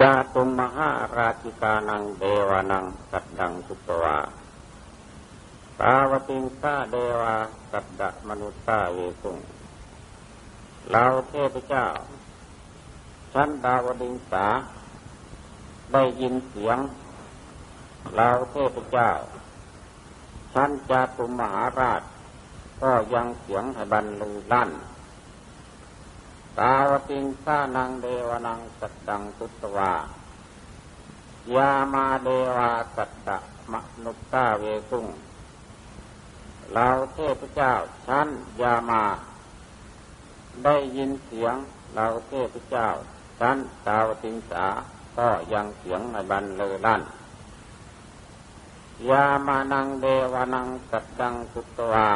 จาตุมมหาราชิกานังเดวานังสัตดังสุปวาตาวติงสาเดวาสัตดะมนุษย์สาเวสุงเราเทพเจ้าชั้นดาวดิงสา ได้ยินเสียงเราเทพเจ้าชั้นจาตุมหาราช ก็ยังเสียงให้บรรลือลั่น ตาวติงสานังเดวนังสัตดังสุตวายามาเดวาสัตตะมนุตตาเวสุงเราเทพเจ้าชั้นยามา ได้ยินเสียงเราเทพเจ้าชั้นตาวติงสา ก็ยังเสียงในบันเลอลั่นยามานังเดวานังสัตดังสุตวา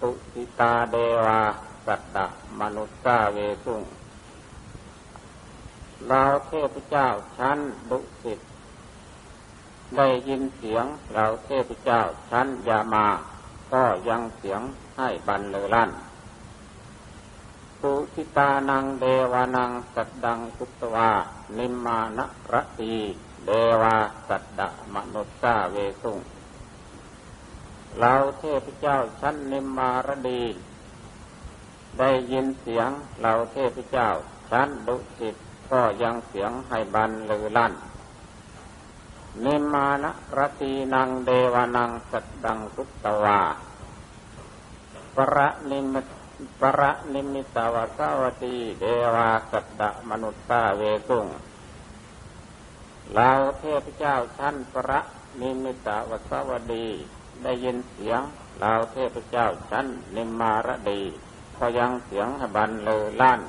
ตุสิตาเดวา สัตตะมนุษย์าเวสุงเราเทพเจ้าชั้นดุสิตได้ยินเสียงเราเทพเจ้าชั้นยามา ก็ยังเสียงให้บันเลอลั่นปุสิตานังเดวานังสัตดังสุตวา นิมมานะรตีเดวาสัตดะมนุษย์าเวสุงเราเทพเจ้าชั้นนิมมารดี ได้ยินเสียงเราเทพเจ้าชั้นดุสิตก็ยังเสียงให้บันลือลั่นนิมานะรตีนังเดวานังสัตดังสุตตวาประนิมประนิมิตาวสาวตีเดวาสัตดะมนุษย์ตาเวสุงเราเทพเจ้าชั้นประนิมิตาวสาวดี ได้ยินเสียงเราเทพเจ้าชั้นนิมมารดี ยังเสียงบันเลล้าน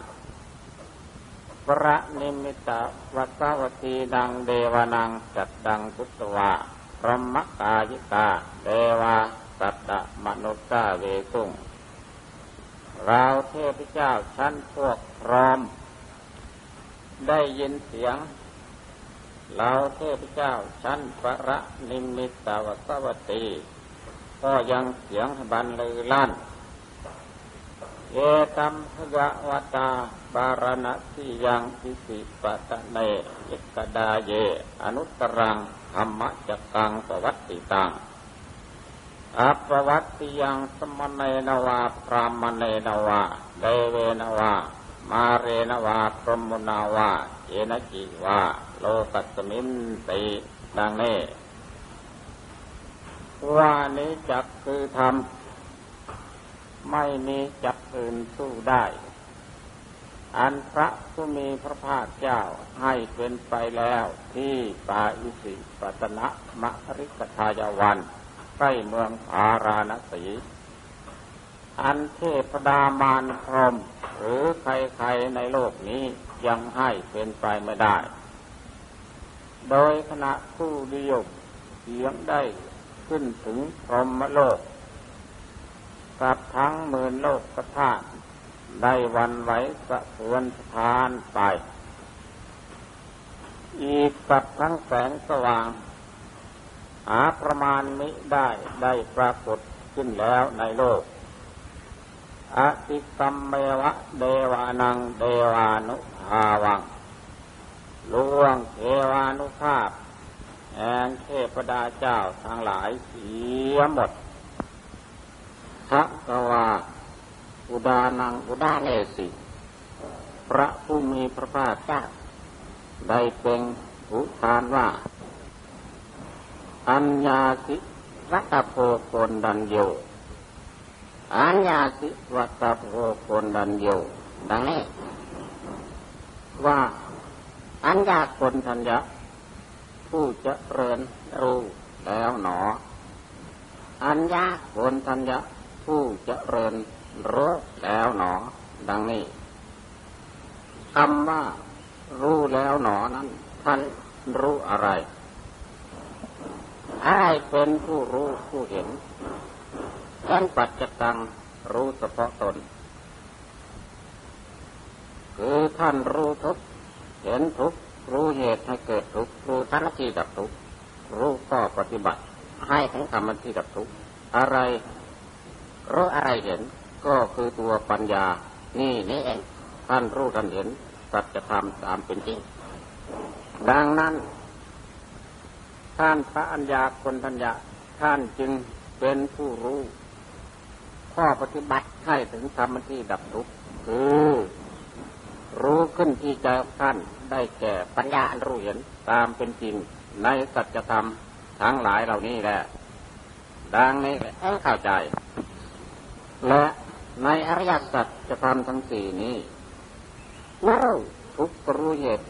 พระนิมิตวัสวตีดังเดวานังจัดดังพุทธวาพรหมกายิกาเดวาสัตตมนุษาเวสุงเราเทพเจ้าชั้นพวกพร้อม ได้ยินเสียง เราเทพเจ้าชั้นพระนิมิตวัสวตีก็ยังเสียงบันเลยล้าน เอตัมภะวตาบารณสียังอิสิปตะเนเอกดาเย อนุตรังธรรมจักกังสวัตติตังอัปวัตติยังสมณเนนวาพรามเนนวาเดเวนวามาเรนวาพรมมุนาวาเอนจิวาโลกัสมินติดังนี้ว่านี้จักคือธรรม ไม่มีจักอื่นสู้ได้ อันพระผู้มีพระภาคเจ้าให้เป็นไปแล้วที่ป่าอิสิปตนะมะริกทายวันใกล้เมืองอาราณสี อันเทพดามานพรมหรือใครๆในโลกนี้ยังให้เป็นไปไม่ได้ โดยขณะผู้ดิยมเสียงได้ขึ้นถึงพรหมโลก กับทั้งหมื่นโลกกธาตุได้วันไหวสะเทือนสถานไป อีกกับทั้งแสงสว่าง หาประมาณมิได้ได้ปรากฏขึ้นแล้วในโลกอติกัมเมวะเดวานังเดวานุภาวังล่วงเทวานุภาพแห่งเทพดาเจ้าทั้งหลายเสียหมดะกวาอุดานังอุดาเลสิ พระผู้มีพระภาคเจ้าได้เป็นอุทานว่า อัญญาสิรัตโพโกนดันโยอัญญาสิวัตโพโกนดันโยดังนี้ว่าอัญญาคนทัญญะผู้จะเริญรู้แล้วหนอ อัญญาคนทัญญะ ผู้จริญรู้แล้วหนอ ดังนี้คำว่ารู้แล้วหนอนั้น ท่านรู้อะไรอะไรเป็นผู้รู้ผู้เห็นท่านปัจจตังรู้เฉพาะตน คือท่านรู้ทุกเห็นทุกรู้เหตุให้เกิดทุกรู้ทันทีดับทุกรู้ข้อปฏิบัติ ให้ทั้งทำมันที่ดับทุกอะไร รู้อะไรเห็นก็คือตัวปัญญา นี่นี่เองท่านรู้ท่านเห็นสัจธรรมตามเป็นจริง ดังนั้น ท่านพระอัญญาคนทัญญาท่านจึงเป็นผู้รู้ ข้อปฏิบัติให้ถึงธรรมที่ดับทุกข์คือรู้ขึ้นที่ใจท่านได้แก่ปัญญาอันรู้เห็นตามเป็นจริง ในสัจธรรมทั้งหลายเหล่านี้แหละ ดังนี้ให้เข้าใจ และในอริยสัจจะทำทั้งสี่นี้เมื่อทุกรู้เหตุ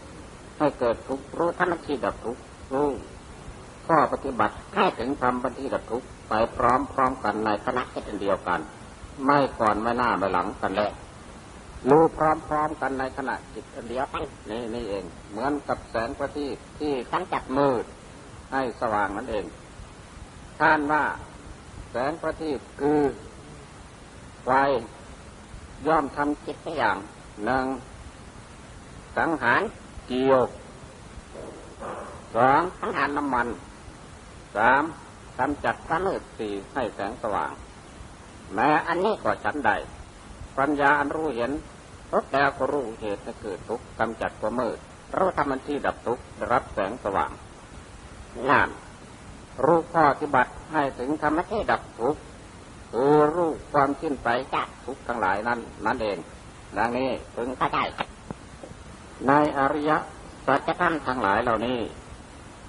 ให้เกิดทุกรู้ธรรมที่ดับทุกรู้ข้อปฏิบัติให้ถึงธรรมปฏิดับทุกไปพร้อมพร้อมกันในคณะเช่นเดียวกัน ไม่ก่อนไม่หน้าไม่หลังกันแล้วรู้พร้อมๆกันในขณะจิตเดียวกันนี่นี่เอง เหมือนกับแสงประทีปที่ตั้งจัดมืดให้สว่างนั่นเอง ท่านว่าแสงประทีปคือ ไฟย่อมทำจิตอย่างหนึ่งสังหารเกี่ยวสองสังหารน้ำมันสามกำจัดความมืดสี่ให้แสงสว่าง แม้อันนี้ก็ฉันใด ปัญญาอันรู้เห็นทุกแล้วก็รู้เหตุให้เกิดทุกข์กำจัดความมืดรู้ธรรมที่ดับทุกข์รับแสงสว่างนั่นรู้ข้อปฏิบัติให้ถึงธรรมที่ดับทุกข์ คือรู้ความสิ้นไปจากทุกทั้งหลายนั้น นั่นเอง ดังนี้ถึงเข้าใจในอริยสัจธรรมทั้งหลายเหล่านี้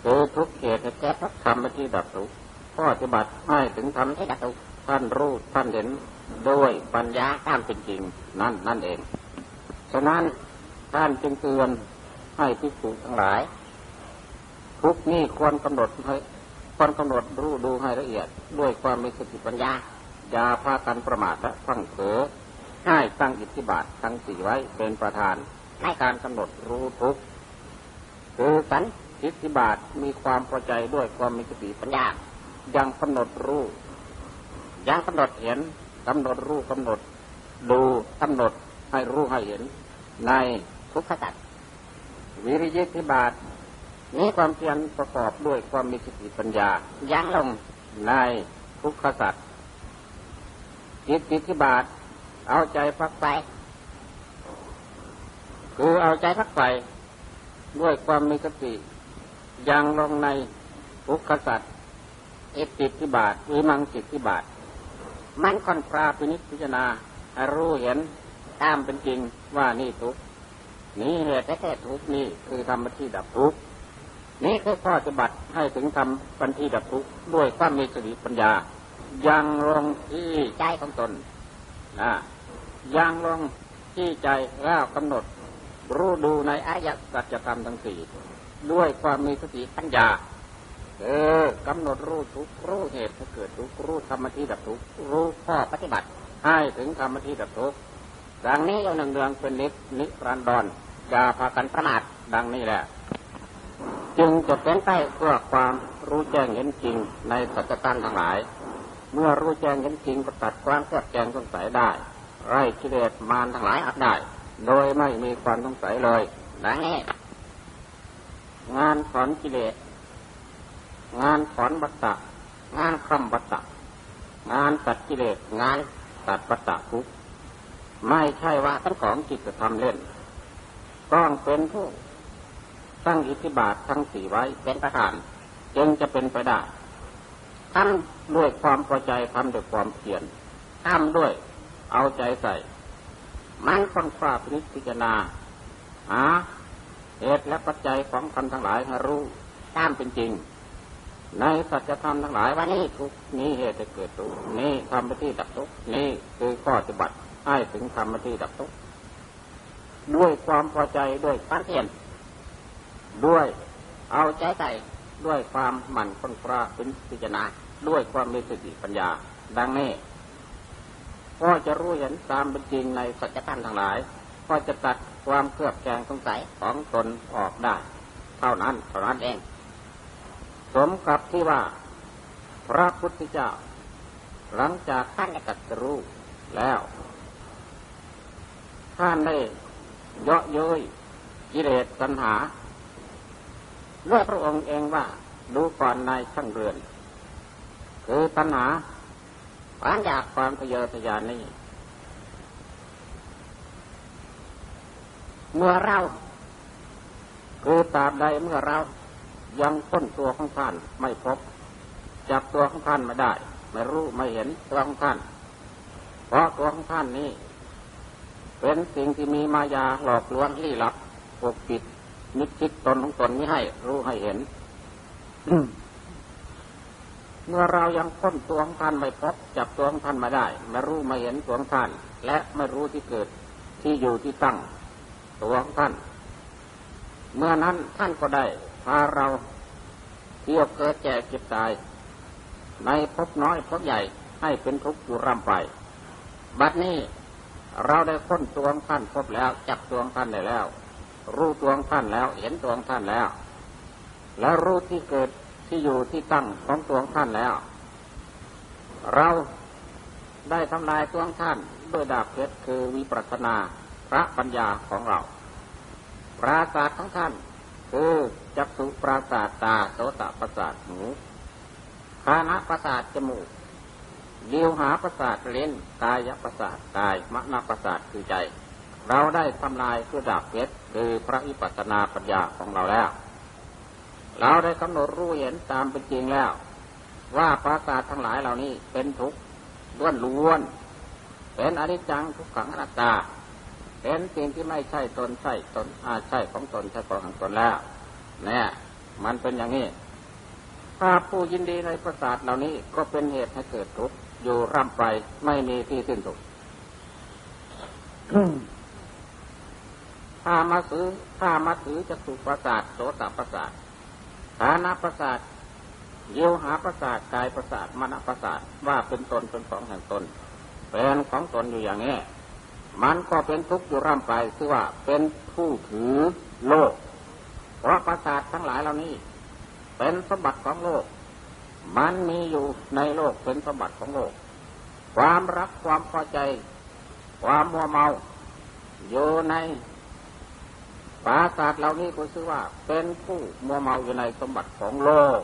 คือทุกเหตุแก้ทุกธรรมที่ดับทุกข้อปฏิบัติให้ถึงธรรมที่ดับทุกท่านรู้ท่านเห็นด้วยปัญญาตามเป็นจริง นั่นนั่นเอง ฉะนั้นท่านจึงเตือนให้พิสูจทั้งหลาย ทุกนี้ควรกำหนดให้ควรกำหนดรู้ดูให้ละเอียดด้วยความมีสติปัญญา อย่าพากันประมาทและฟังเผลอให้ตั้งอิทธิบาททั้งสี่ไว้เป็นประธานในการกำหนดรู้ทุกคือสันอิทธิบาทมีความพอใจด้วยความมีสติปัญญายังกำหนดรู้ยังกำหนดเห็นกำหนดรู้กำหนด ดูกำหนดให้รู้ให้เห็น ในทุกขสัตว์วิริยิทธิบาทมีความเพียรประกอบด้วยความมีสติปัญญายั้งลงในทุกขสัตว์ จิตจิทิบาท เอาใจพักไปคือเอาใจพักไป ด้วยความมีสติยังลงในทุกสัตว์อิติทิบาทวิมังจิตทิบาท มันค่อนปราพินิจพิจารณารู้เห็นตามเป็นจริงว่านี่ทุกนี่เหตุแท้ทุกนี่คือธรรมที่ดับทุกนี่คือข้อปฏิบัติให้ถึงทำปัญทีดับทุกด้วยความมีสติปัญญา ยังลงที่ใจของตนนะยังลงที่ใจแล้วกำหนด รู้ดูในอายะสัจธรรมทั้งสี่ด้วยความมีสติปัญญาเออกำหนดรู้ทุกรู้เหตุให้เกิดทุกรู้ธรรมที่ดับทุกรู้ข้อปฏิบัติ ให้ถึงธรรมที่ดับทุกดังนี้เอาหนึ่งเดือนเป็นนิสนิรันดรอย่าพากันประมาทดังนี้แหละ จึงจะเป็นไปเพื่อความรู้แจ้งเห็นจริงในสัจธรรมทั้งหลาย เมื่อรู้แจ้งเห็นจริงก็ตัดความแคบแจงสงสัยได้ ไร้กิเลสมารทั้งหลายอัดได้ โดยไม่มีความสงสัยเลยดังนี้งานถอนกิเลส งานถอนบัตตะงานคำบัตตะงานตัดกิเลส งานตัดบัตตะทุกไม่ใช่ว่าทั้งของจิตจะทำเล่น ต้องเป็นผู้ตั้งอิทธิบาททั้งสี่ไว้เป็นประธาน จึงจะเป็นไปได้ ทำด้วยความพอใจทำด้วยความเพียรทำด้วยเอาใจใส่ มันค่อนข้าพิจารณาหาเหตุและปัจจัยของธรรมทั้งหลายให้รู้ตามเป็นจริง ในสัจธรรมทั้งหลายว่านี่ทุกนี้เหตุจะเกิดทุกนี้ทำปที่ดับทุกนี้คือข้อปฏิบัติให้ถึงธรรมที่ดับทุกด้วยความพอใจด้วยปัญเพียรด้วยเอาใจใส่ด้วยความหมั่นค้นคว้าพิจารณา ด้วยความมีสติปัญญา ดังนี้ก็จะรู้เห็นตามเป็นจริงในสัจธรรมทั้งหลาย ก็จะตัดความเครือบแคลงสงสัยของตนออกได้ เท่านั้นเท่านั้นเอง สมกับที่ว่า พระพุทธเจ้า หลังจากท่านได้ตัดรู้แล้ว ท่านได้เยาะเย้ยกิเลสตัณหาด้วยพระองค์เองว่าดูก่อนในช่างเรือน คือปัญหาความอยากความทะเยอทะยานนี้เมื่อเรา คือตราบใดเมื่อเรายังค้นตัวของท่านไม่พบจับตัวของท่านไม่ได้ ไม่รู้ไม่เห็นตัวของท่าน เพราะตัวของท่านนี้ เป็นสิ่งที่มีมายาหลอกลวงลี้ลับปกปิดมิดชิดตนของตนไม่ให้รู้ให้เห็น เมื่อเรายังค้นตัวของท่านไม่พบจับตัวของท่านมาได้ไม่รู้ไม่เห็นตัวของท่าน และไม่รู้ที่เกิดที่อยู่ที่ตั้งตัวของท่าน เมื่อนั้นท่านก็ได้พาเราเที่ยวเกิดแก่เก็บตาย ในพบน้อยพบใหญ่ให้เป็นทุกข์อยู่ร่ำไป บัดนี้เราได้ค้นตัวของท่านพบแล้วจับตัวของท่านได้แล้ว รู้ตัวของท่านแล้วเห็นตัวของท่านแล้ว แล้วรู้ที่เกิด ที่อยู่ที่ตั้งของตัวของท่านแล้ว เราได้ทำลายตัวท่านด้วยดาบเพชรคือวิปัสสนาพระปัญญาของเรา ปราศาสตร์ของท่านคือจักสุปราศาสตาโสตประสาทหูคานะประสาทจมูกเดียวหาประสาทเลนกายประสาทกายมณประสาทคือใจ เราได้ทำลายด้วยดาบเพชรคือพระวิปัสสนาปัญญาของเราแล้ว เราได้กำหนดรู้เห็นตามเป็นจริงแล้ว ว่าปราสาททั้งหลายเหล่านี้เป็นทุกข์ล้วนล้วน เป็นอนิจจังทุกขังอนัตตา เป็นสิ่งที่ไม่ใช่ตนใช่ตนอาใช่ของตนใช่ของตนแล้วเนี่ยมันเป็นอย่างนี้ถ้าผู้ยินดีในประสาทเหล่านี้ก็เป็นเหตุให้เกิดทุกข์อยู่ร่ำไปไม่มีที่สิ้นสุดถ้ามาซื้อถ้ามาถือจะถูกประสาทโสตประสาท ฐานะประสาทเยียวหาประสาทกายประสาทมณประสาทว่าเป็นตนเป็นของแห่งตนเป็นของตนอยู่อย่างนี้ มันก็เป็นทุกข์อยู่ร่ำไปคือว่าเป็นผู้ถือโลก เพราะประสาททั้งหลายเหล่านี้ เป็นสมบัติของโลก มันมีอยู่ในโลกเป็นสมบัติของโลก ความรักความพอใจ ความมัวเมาอยู่ใน ปราศาสตร์เหล่านี้ก็ชื่อว่า เป็นผู้มัวเมาอยู่ในสมบัติของโลก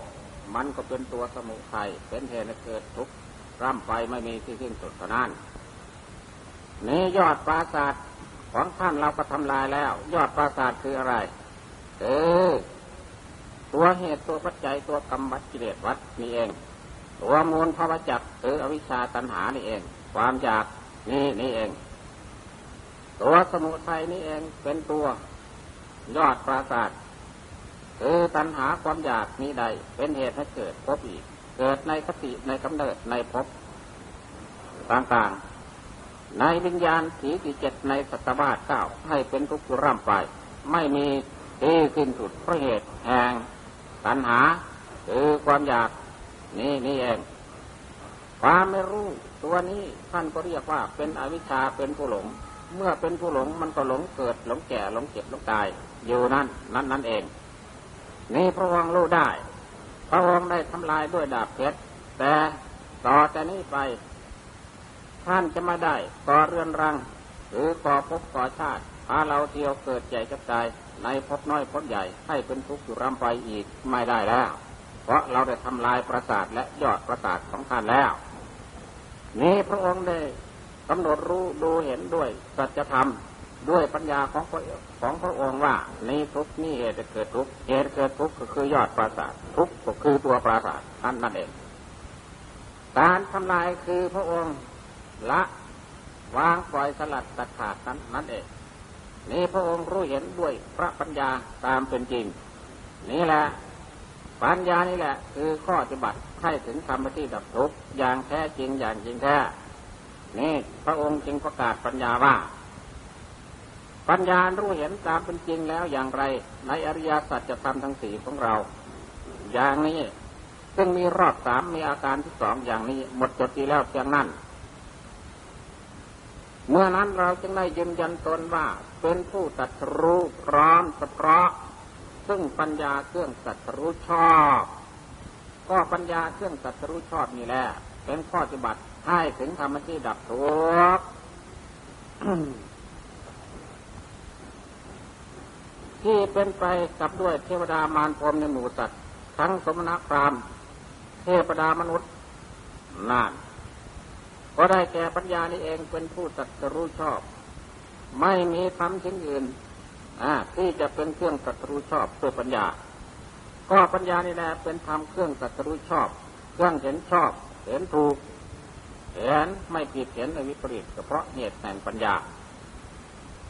มันก็เป็นตัวสมุทัยเป็นเหตุให้เกิดทุกข์ร่ำไปไม่มีที่สิ้นสุดเท่านั้นนี่ยอดปราศาสตร์ของท่านเราก็ทำลายแล้ว ยอดปราศาสตร์คืออะไรเออตัวเหตุตัวปัจจัยตัวกรรมวัดกิเลสวัดนี่เอง ตัวมูลภาวะจักหรืออวิชชาตัณหานี่เอง ความอยากนี่นี่เอง ตัวสมุทัยนี่เองเป็นตัว ยอดปราศาสตร์คือตัณหาความอยากนี้ใด เป็นเหตุให้เกิดพบอีก เกิดในคติในกำเนิดในภพต่างๆ ในวิญญาณสีที่เจ็ดในสัตวาสเก้าให้เป็นทุกข์ร่ำไป ไม่มีที่สิ้นสุดเพราะเหตุแห่งตัณหาคือความอยากนี่นี่เอง ความไม่รู้ตัวนี้ท่านก็เรียกว่าเป็นอวิชชาเป็นผู้หลง เมื่อเป็นผู้หลงมันก็หลงเกิดหลงแก่หลงเจ็บหลงตาย อยู่นั่นนั่นนั่นเอง นี่พระองค์รู้ได้ พระองค์ได้ทำลายด้วยดาบเพชรแต่ต่อจากนี้ไป ท่านจะมาได้ก่อเรือนรัง หรือก่อภพก่อชาติพาเราเที่ยวเกิดใหญ่กับตายในภพน้อยภพใหญ่ให้เป็นทุกข์อยู่ร่ำไปอีกไม่ได้แล้ว เพราะเราได้ทำลายประสาทและยอดประสาทของท่านแล้ว นี้พระองค์ได้กำหนดรู้ดูเห็นด้วยสัจธรรม ด้วยปัญญาของพระของพระองค์ว่านี้ทุกนี่เหตุเกิดทุกเหตุเกิดทุกก็คือยอดปราสาททุกก็คือตัวปราสาทนั่นนั่นเอง การทำลายคือพระองค์ละวางปล่อยสลัดตัดขาดนั้นนั่นเองนี่พระองค์รู้เห็นด้วยพระปัญญาตามเป็นจริง นี่แหละ ปัญญานี่แหละ คือข้อปฏิบัติให้ถึงธรรมที่ดับทุกอย่างแท้จริงอย่างจริงแท้นี่พระองค์จึงประกาศปัญญาว่า ปัญญารู้เห็นตามเป็นจริงแล้วอย่างไร ในอริยสัจจะทำทั้งสี่ของเรา อย่างนี้ ซึ่งมีรอบสามมีอาการที่สองอย่างนี้ หมดจดที่แล้วเพียงนั้น เมื่อนั้นเราจึงได้ยืนยันตนว่า เป็นผู้ตัดรู้พร้อมสเพราะ ซึ่งปัญญาเครื่องตัดรู้ชอบ ก็ปัญญาเครื่องตัดรู้ชอบนี่แหละเป็นข้อปฏิบัติให้ถึงธรรมที่ดับทุกข์ ที่เป็นไปกับด้วยเทวดามารพรมในหมู่สัตว์ทั้งสมณพราหมณ์เทวดามนุษย์นั่นก็ได้แก่ปัญญานี่เองเป็นผู้ตัดรู้ชอบ ไม่มีทำชิ้นอื่นที่จะเป็นเครื่องสัตรู้ชอบเพื่อปัญญา ก็ปัญญานี่แหละเป็นธรรมเครื่องสัตรู้ชอบ เครื่องเห็นชอบ เห็นถูก เห็นไม่ผิดเห็นในวิปริตก็เพราะเหตุแห่งปัญญา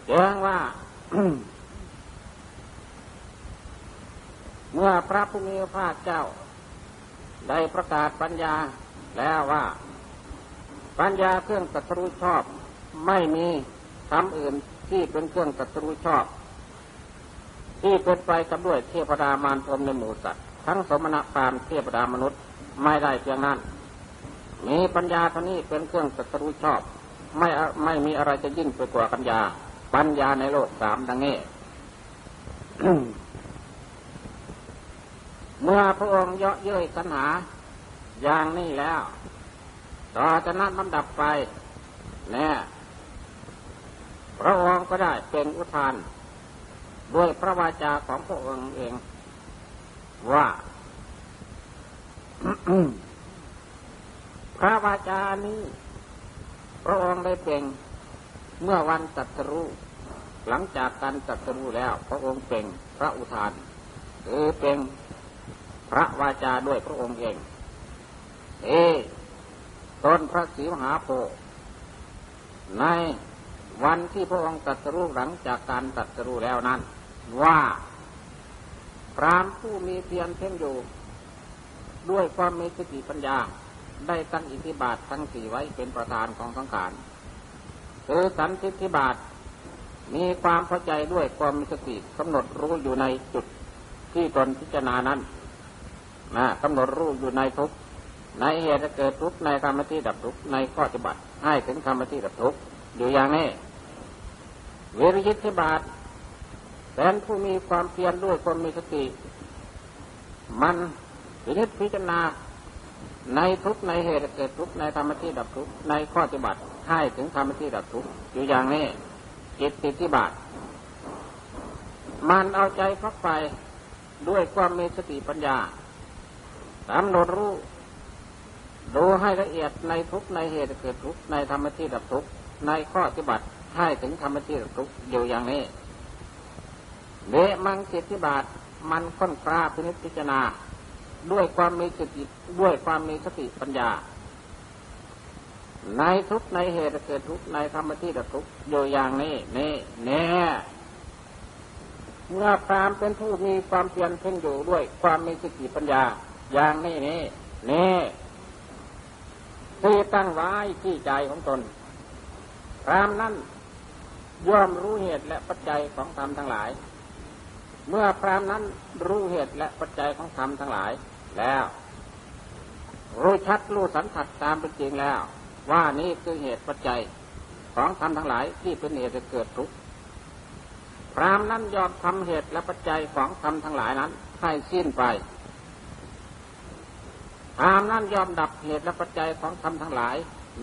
แจ้งว่า เมื่อพระผู้มีพระเจ้า ได้ประกาศปัญญาแล้วว่า ปัญญาเครื่องสัตรู้ชอบ ไม่มีคำอื่นที่เป็นเครื่องสัตรู้ชอบ ที่เป็นไปกับด้วยเทพดามารพรมในหมู่สัตว์ทั้งสมณพามเทพดามนุษย์ไม่ได้เพียงนั้น มีปัญญาเท่านี้เป็นเครื่องสัตรู้ชอบ ไม่ไม่มีอะไรจะยิ่งไปกว่าปัญญา ปัญญาในโลกสามดังนี้ เมื่อพระองค์เยาะเย้ยสัญหาอย่างนี้แล้ว ต่อจากนั้นลำดับไปแน่พระองค์ก็ได้เป็นอุทานด้วยพระวาจาของพระองค์เอง ว่า พระวาจานี้พระองค์ได้เป็นเมื่อวันตัตรู้หลังจากการตัตรู้แล้ว พระองค์เป็นพระอุทานคือเป็น พระวาจาด้วยพระองค์เอง เอต้นพระศรีมหาโพธิ์ในวันที่พระองค์ตัดสรู้หลังจากการตัดสรู้แล้วนั้น ว่าพรามผู้มีเพียรเพ่งอยู่ ด้วยความมีสติปัญญาได้ตั้งอิทธิบาททั้งสี่ไว้เป็นประธานของสังขารคือสันติธิบาทมีความเข้าใจด้วยความมีสติกำหนดรู้อยู่ในจุดที่ตนพิจารณานั้น นะกำหนดรู้อยู่ในทุกในเหตุเกิดทุกในธรรมที่ดับทุกในข้อปฏิบัติให้ถึงธรรมที่ดับทุกอยู่อย่างนี้เวริยิทธิบาทเป็นผู้มีความเพียรด้วยความมีสติ มันพินิจพิจารณาในทุกในเหตุเกิดทุกในธรรมที่ดับทุกในข้อปฏิบัติให้ถึงธรรมที่ดับทุกอยู่อย่างนี้จิตติทิบาทมันเอาใจพักไปด้วยความมีสติปัญญา กำหนดรู้ ดูให้ละเอียดในทุกในเหตุเกิดทุกในธรรมที่ดับทุกในข้อปฏิบัติให้ถึงธรรมที่ดับทุกอยู่อย่างนี้เดมังสิทธิบาทมันค้นคราพินิจพิจารณา ด้วยความมีสติด้วยความมีสติปัญญา ในทุกในเหตุเกิดทุกในธรรมที่ดับทุกอยู่อย่างนี้นี่แน่เมื่อพรามเป็นผู้มีความเพียรเพ่งอยู่ด้วยความมีสติปัญญา อย่างนี้นี่นี่ที่ตั้งไว้ที่ใจของตนพรามนั้นย่อมรู้เหตุและปัจจัยของธรรมทั้งหลาย เมื่อพรามนั้นรู้เหตุและปัจจัยของธรรมทั้งหลาย แล้ว รู้ชัดรู้สันทัดตามเป็นจริงแล้ว ว่านี่คือเหตุปัจจัยของธรรมทั้งหลายที่เป็นเหตุจะเกิดทุกข์พรามนั้นยอมทำเหตุและปัจจัยของธรรมทั้งหลายนั้นให้สิ้นไป พรามนั้นยอมดับเหตุและปัจจัยของธรรมทั้งหลาย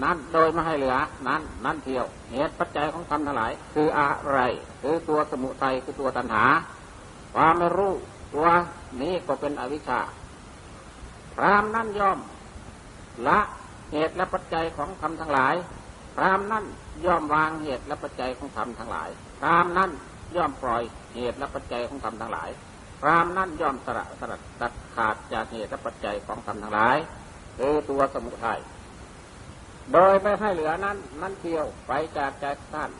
นั้นโดยไม่ให้เหลือ นั้นนั่นเทียว เหตุปัจจัยของธรรมทั้งหลาย คืออะไร คือตัวสมุทัยคือตัวตัณหา ความไม่รู้ตัวนี้ก็เป็นอวิชชาพรามนั้นย่อมละเหตุและปัจจัยของธรรมทั้งหลาย พรามนั้นย่อมวางเหตุและปัจจัยของธรรมทั้งหลาย พรามนั้นย่อมปล่อยเหตุและปัจจัยของธรรมทั้งหลาย พรามนั้นย่อมสละสลัดตัดขาดจากเหตุและปัจจัยของธรรมทั้งหลายคือตัวสมุทัยโดยไม่ให้เหลือนั้นนั่นเทียวไปจากใจท่าน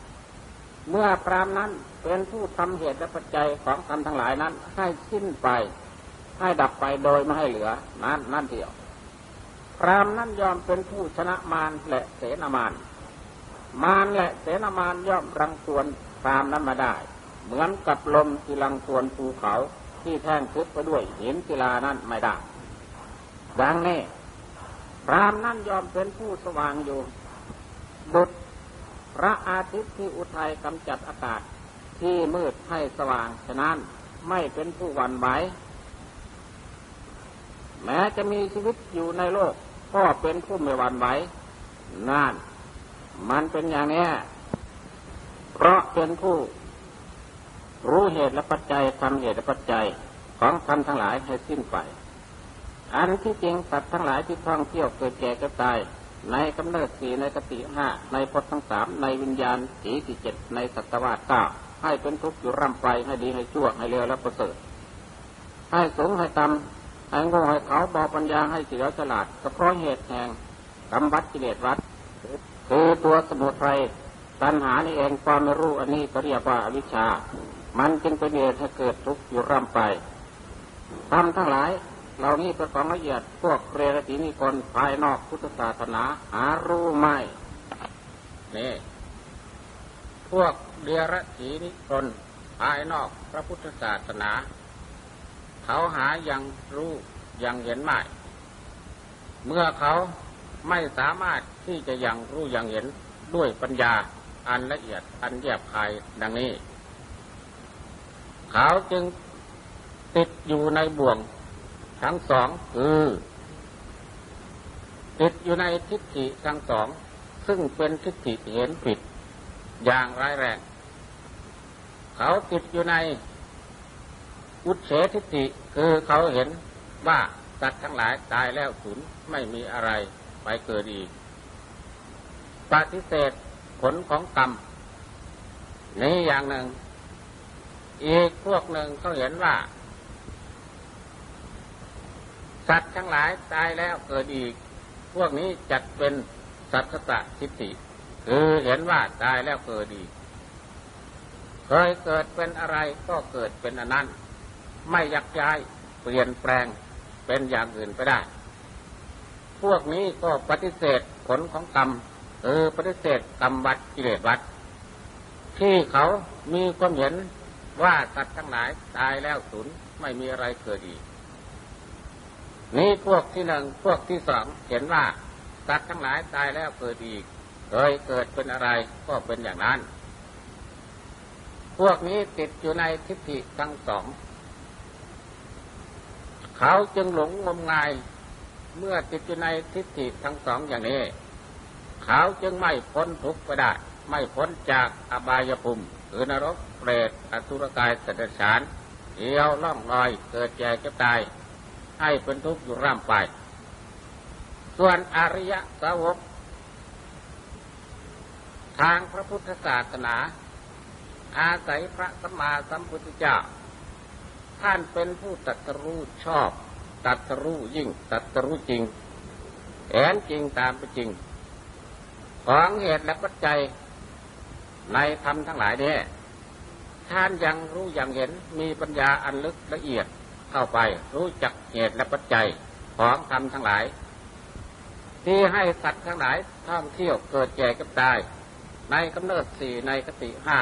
เมื่อพรามนั้นเป็นผู้ทำเหตุและปัจจัยของธรรมทั้งหลายนั้น ให้สิ้นไป ให้ดับไปโดยไม่ให้เหลือนั้นนั่นเทียวพรามนั้นยอมเป็นผู้ชนะมารและเสนามารมารและเสนามารย่อมรังควนพรามนั้นมาได้ เหมือนกับลมที่รังควนภูเขา ที่แท่งทึบไปด้วยหินศิลานั้นไม่ได้ ดังนี้พรามนั่นยอมเป็นผู้สว่างอยู่บุตรพระอาทิตย์ที่อุทัยกำจัดอากาศที่มืดให้สว่าง ฉะนั้นไม่เป็นผู้หวั่นไหวแม้จะมีชีวิตอยู่ในโลก ก็เป็นผู้ไม่หวั่นไหวนั่น มันเป็นอย่างนี้ เพราะเป็นผู้ รู้เหตุและปัจจัยทำเหตุและปัจจัยของท่านทั้งหลายให้สิ้นไป อันที่จริงสัตว์ทั้งหลายที่ท่องเที่ยวเกิดแก่ก็ตาย ในกำเนิดสี่ในกติห้าในพจน์ทั้งสามในวิญญาณสีที่เจ็ดในสัตวาเก้าให้เป็นทุกข์อยู่ร่ำไปให้ดีให้ชั่วให้เลวและประเสริฐให้สูงให้ต่ำให้โง่ให้เขาบอปัญญาให้เสียฉลาดก็เพราะเหตุแห่งกรรมวัดกิเลสวัดคือตัวสมุทัยตัณหานี่เองความไม่รู้อันนี้ก็เรียกว่าอวิชชา มันจึงเป็นเหตุให้เกิดทุกข์อยู่ร่ำไปทำทั้งหลายเหล่านี้เป็นของละเอียดพวกเรรตินิคนภายนอกพุทธศาสนาหารู้ไม่นี่พวกเดรถีนิคนภายนอกพระพุทธศาสนา เขาหายังรู้ยังเห็นไม่เมื่อเขาไม่สามารถที่จะยังรู้ยังเห็นด้วยปัญญาอันละเอียดอันแยบคายดังนี้ เขาจึงติดอยู่ในบ่วงทั้งสองคือติดอยู่ในทิฏฐิทั้งสอง ซึ่งเป็นทิฏฐิเห็นผิด อย่างร้ายแรง เขาติดอยู่ในอุเฉทิฏฐิคือเขาเห็นว่าสัตว์ทั้งหลายตายแล้วสูญไม่มีอะไรไปเกิดอีก ปฏิเสธผลของกรรมนี้อย่างหนึ่ง อีกพวกหนึ่งเขาเห็นว่า สัตว์ทั้งหลายตายแล้วเกิดอีก พวกนี้จัดเป็นสัตตะทิฏฐิคือเห็นว่าตายแล้วเกิดอีก เคยเกิดเป็นอะไรก็เกิดเป็นอนั้น ไม่ยักย้ายเปลี่ยนแปลงเป็นอย่างอื่นไปได้ พวกนี้ก็ปฏิเสธผลของกรรมเออปฏิเสธกรรมวัดกิเลสวัด ที่เขามีความเห็น ว่าสัตว์ทั้งหลายตายแล้วสูญไม่มีอะไรเกิดอีก นี่พวกที่หนึ่งพวกที่สองเห็นว่าสัตว์ทั้งหลายตายแล้วเกิดอีกเคยเกิดเป็นอะไรก็เป็นอย่างนั้น พวกนี้ติดอยู่ในทิฏฐิทั้งสอง เขาจึงหลงงมงาย เมื่อติดอยู่ในทิฏฐิทั้งสองอย่างนี้ เขาจึงไม่พ้นทุกข์ไปได้ ไม่พ้นจากอบายภูมิ หรือนรกเปรตอสุรกายสัตว์ฉานเที่ยวล่องลอยเกิดแก่เจ็บตาย ให้เป็นทุกข์อยู่ร่ำไป ส่วนอริยสาวก ทางพระพุทธศาสนา อาศัยพระสัมมาสัมพุทธเจ้า ท่านเป็นผู้ตัตรู้ชอบตัตรู้ยิ่งตัตรู้จริงแอนจริงตามไปจริง ของเหตุและปัจจัย ในธรรมทั้งหลายเนี่ยท่านยังรู้ยังเห็นมีปัญญาอันลึกละเอียดเข้าไปรู้จักเหตุและปัจจัยของธรรมทั้งหลาย ที่ให้สัตว์ทั้งหลายท่องเที่ยวเกิดแก่กับตาย ในกำเนิดสี่ในคติห้า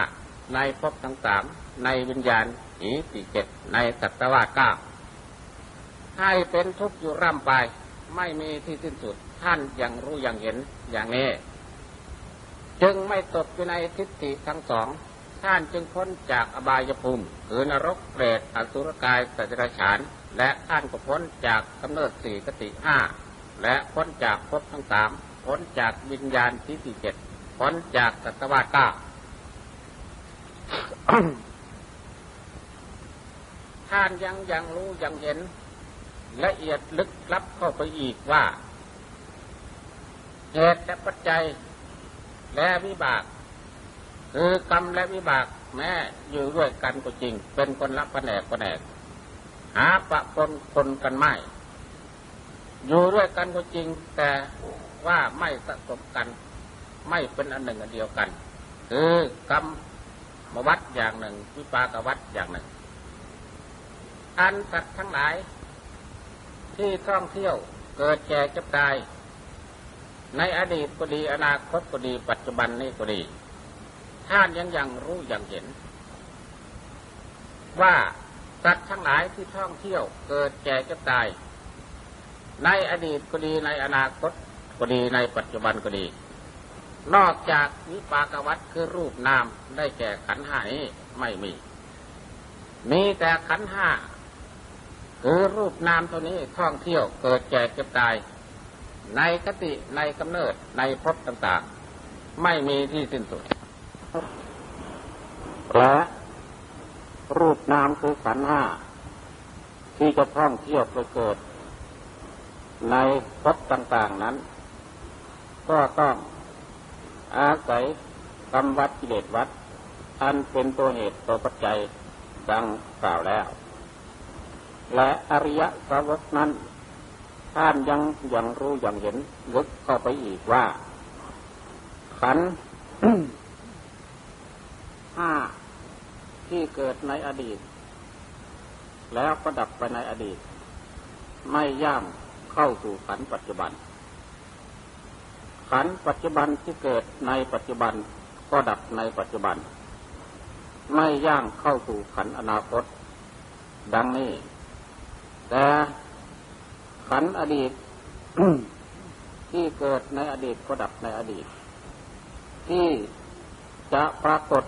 ในภพทั้งสามในวิญญาณอีสี่เจ็ดในสัตวาเก้าให้เป็นทุกข์อยู่ร่ำไป ไม่มีที่สิ้นสุดท่านยังรู้ยังเห็นอย่างนี้ จึงไม่ตกอยู่ในทิฏฐิทั้งสอง ท่านจึงพ้นจากอบายภูมิคือนรกเปรตอสุรกายสัจรฉาน และท่านก็พ้นจากกำเนิดสี่กติห้าและพ้นจากภพทั้งสามพ้นจากวิญญาณที่สี่เจ็ดพ้นจากสัตวาเก้าท่านยังยังรู้ยังเห็น ละเอียดลึกลับเข้าไปอีกว่าเหตุและปัจจัย และวิบากคือกรรมและวิบาก แม้อยู่ด้วยกันก็จริง เป็นคนละแผนกแผนกหาปะปนคนกันไม่อยู่ด้วยกันก็จริง แต่ว่าไม่สะสมกัน ไม่เป็นอันหนึ่งอันเดียวกัน คือกรรมมวัดอย่างหนึ่ง วิปากวัดอย่างหนึ่ง อันสัตว์ทั้งหลาย ที่ท่องเที่ยวเกิดแก่เจ็บตาย ในอดีตก็ดีอนาคตก็ดี ปัจจุบันนี้ก็ดี ท่านยังยังรู้ยังเห็น ว่าสัตว์ทั้งหลายที่ท่องเที่ยวเกิดแก่จะตาย ในอดีตก็ดีในอนาคตก็ดีในปัจจุบันก็ดี นอกจากวิปากวัตคือรูปนามได้แก่ขันห้านี้ไม่มี มีแต่ขันห้าคือรูปนามตัวนี้ท่องเที่ยวเกิดแก่เก็บตาย ในกติในกำเนิดในภพต่างๆ ไม่มีที่สิ้นสุดและรูปนามคือขันห้าที่จะท่องเที่ยวไปเกิด ในภพต่างๆนั้น ก็ต้องอาศัยกรรมวัดกิเลสวัด อันเป็นตัวเหตุตัวปัจจัยดังกล่าวแล้ว และอริยสาวกนั้น ท่านยังยังรู้ยังเห็นลึกเข้าไปอีกว่า ขันห้าที่เกิดในอดีต แล้วก็ดับไปในอดีต ไม่ย่างเข้าสู่ขันปัจจุบัน ขันปัจจุบันที่เกิดในปัจจุบันก็ดับในปัจจุบัน ไม่ย่างเข้าสู่ขันอนาคต ดังนี้ แต่ ขันอดีต ที่เกิดในอดีตก็ดับในอดีต ที่จะปรากฏ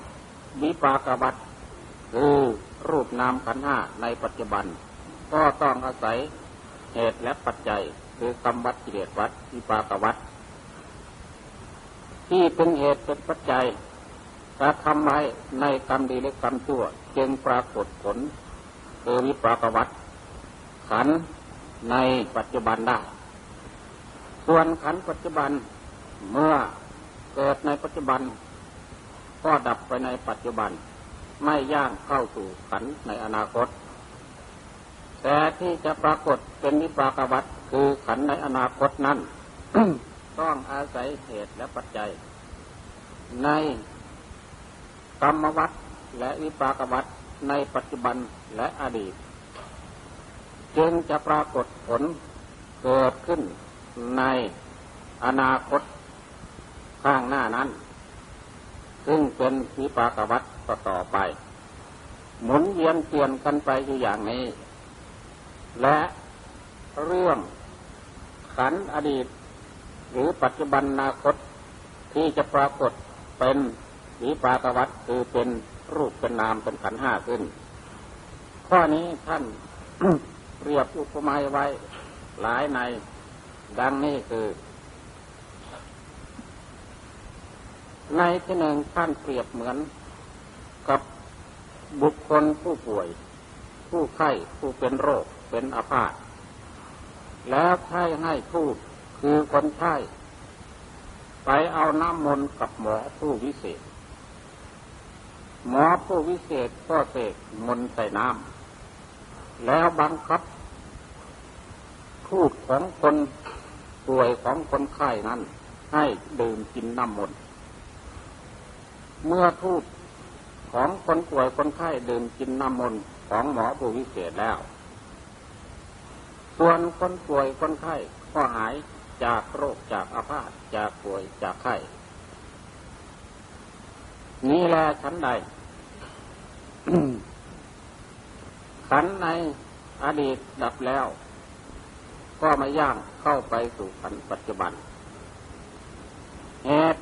วิปากวัตคือรูปนามขันห้าในปัจจุบัน ก็ต้องอาศัยเหตุและปัจจัย คือกรรมวัดกิเลสวัดวิปากวัตที่เป็นเหตุเป็นปัจจัยกระทำไว้ในกรรมดีและกรรมชั่ว จึงปรากฏผลคือวิปากวัตขัน ในปัจจุบันได้ ส่วนขันปัจจุบันเมื่อเกิดในปัจจุบัน ก็ดับไปในปัจจุบัน ไม่ย่างเข้าสู่ขันในอนาคต แต่ที่จะปรากฏเป็นวิปากวัตคือขันในอนาคตนั้นต้องอาศัยเหตุและปัจจัย ในกรรมวัตและวิปากวัตในปัจจุบันและอดีต จึงจะปรากฏผลเกิดขึ้นในอนาคตข้างหน้านั้น ซึ่งเป็นวิปากวัตต่อไป หมุนเวียนเปลี่ยนกันไปอยู่อย่างนี้ และเรื่องขันอดีต หรือปัจจุบันอนาคตที่จะปรากฏเป็นวิปากวัตคือเป็นรูปเป็นนามเป็นขันห้าขึ้น ข้อนี้ท่าน เรียบอุปมาไว้ หลายใน ดังนี้คือ ในที่หนึ่งท่านเปรียบเหมือน กับบุคคลผู้ป่วย ผู้ไข้ผู้เป็นโรคเป็นอาพาธแล้วใช้ให้ทูตคือคนไข้ไปเอาน้ำมนต์กับหมอผู้วิเศษ หมอผู้วิเศษก็เสกมนต์ใส่น้ำ แล้วบังคับทูตของคนป่วยของคนไข้นั้น ให้ดื่มกินน้ำมนต์เมื่อทูตของคนป่วยคนไข้ดื่มกินน้ำมนต์ของหมอผู้วิเศษแล้ว ส่วนคนป่วยคนไข้ก็หายจากโรคจากอาพาธจากป่วยจากไข้นี่แหละฉันใด ขันในอดีตดับแล้ว ก็มาย่างเข้าไปสู่ขันปัจจุบันเหตุ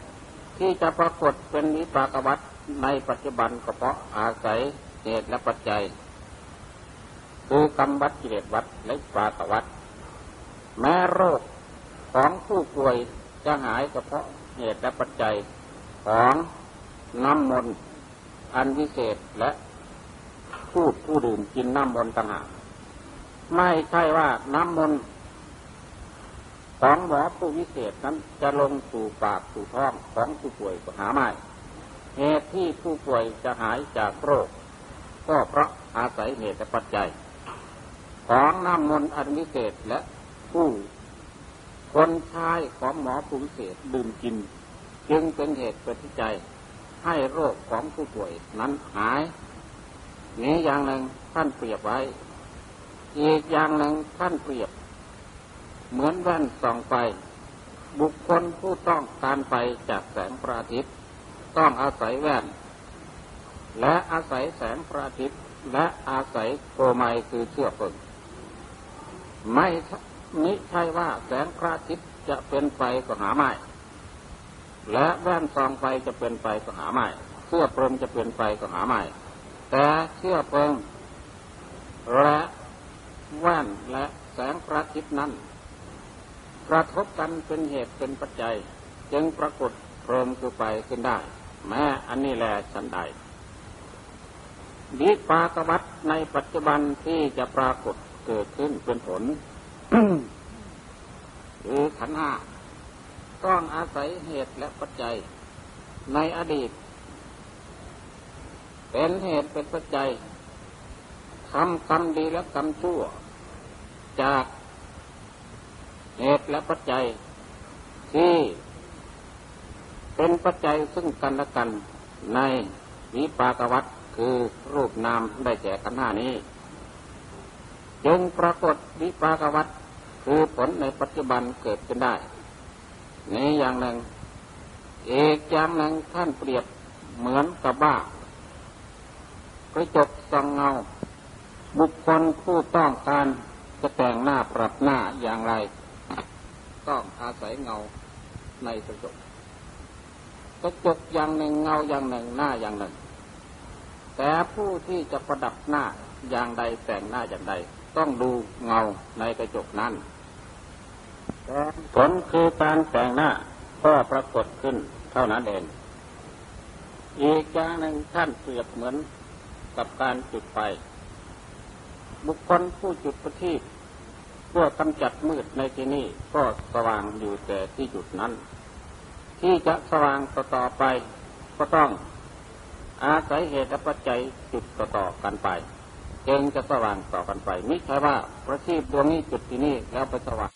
ที่จะปรากฏเป็นวิปากวัตในปัจจุบันก็เพราะอาศัยเหตุและปัจจัยคือกรรมวัดกิเลสวัดและปากวัตแม้โรคของผู้ป่วยจะหายก็เพราะเหตุและปัจจัยของน้ำมนต์อันวิเศษและ ผู้ผู้ดื่มกินน้ำมนต์ต่างหากไม่ใช่ว่าน้ำมนต์ของหมอผู้วิเศษนั้นจะลงสู่ปากสู่ท้องของผู้ป่วยก็หาไม่เหตุที่ผู้ป่วยจะหายจากโรค ก็เพราะอาศัยเหตุปัจจัย ของน้ำมนต์อันวิเศษและผู้คนชายของหมอผู้วิเศษดื่มกิน จึงเป็นเหตุเป็นใจให้โรคของผู้ป่วยนั้นหาย นี้อย่างหนึ่งท่านเปรียบไว้ อีกอย่างหนึ่งท่านเปรียบ เหมือนแว่นส่องไฟบุคคลผู้ต้องการไปจากแสงพระอาทิตย์ต้องอาศัยแว่น และอาศัยแสงพระอาทิตย์และอาศัยโคไมคือเชือเพลิงไม่มิใช่ว่าแสงพระอาทิตย์จะเป็นไฟก็หาไม่ และแว่นส่องไฟจะเป็นไฟก็หาไม่เสื้อเพลิงจะเป็นไฟก็หาไม่ แต่เสื้อเพิงและแว่นและแสงพระอาทิตย์นั้น กระทบกันเป็นเหตุเป็นปัจจัย จึงปรากฏเพลิงคือไฟขึ้นได้ แม้อันนี้แหละฉันใดวิปากวัตในปัจจุบันที่จะปรากฏเกิดขึ้นเป็นผลคือขันห้าต้องอาศัยเหตุและปัจจัย ในอดีต เป็นเหตุเป็นปัจจัยทำกรรมดีและกรรมชั่ว จากเหตุและปัจจัย ที่เป็นปัจจัยซึ่งกันและกันในวิปากวัฏคือรูปนามได้แก่ขันธ์ห้านี้จงปรากฏวิปากวัฏคือผลในปัจจุบันเกิดขึ้นได้ นี้อย่างหนึ่งอีกอย่างหนึ่งท่านเปรียบเหมือนกับบ้า กระจกส่องเงา บุคคลผู้ต้องการจะแต่งหน้าปรับหน้าอย่างไร ต้องอาศัยเงาในกระจกกระจกอย่างหนึ่งเงาอย่างหนึ่งหน้าอย่างหนึ่ง แต่ผู้ที่จะประดับหน้าอย่างใดแต่งหน้าอย่างใด ต้องดูเงาในกระจกนั้นผลคือการแต่งหน้าก็ปรากฏขึ้นเท่านั้นเองอีกอย่างหนึ่งท่านเปรียบเหมือน กับการจุดไฟ บุคคลผู้จุดประทีปเพื่อกำจัดมืดในที่นี้ก็สว่างอยู่แต่ที่จุดนั้น ที่จะสว่างต่อตอไป ก็ต้องอาศัยเหตุและปัจจัยจุดต่อต่อกันไปจึงจะสว่างต่อกันไปไม่ใช่ว่าประทีปดวงนี้จุดที่นี่แล้วไปสว่าง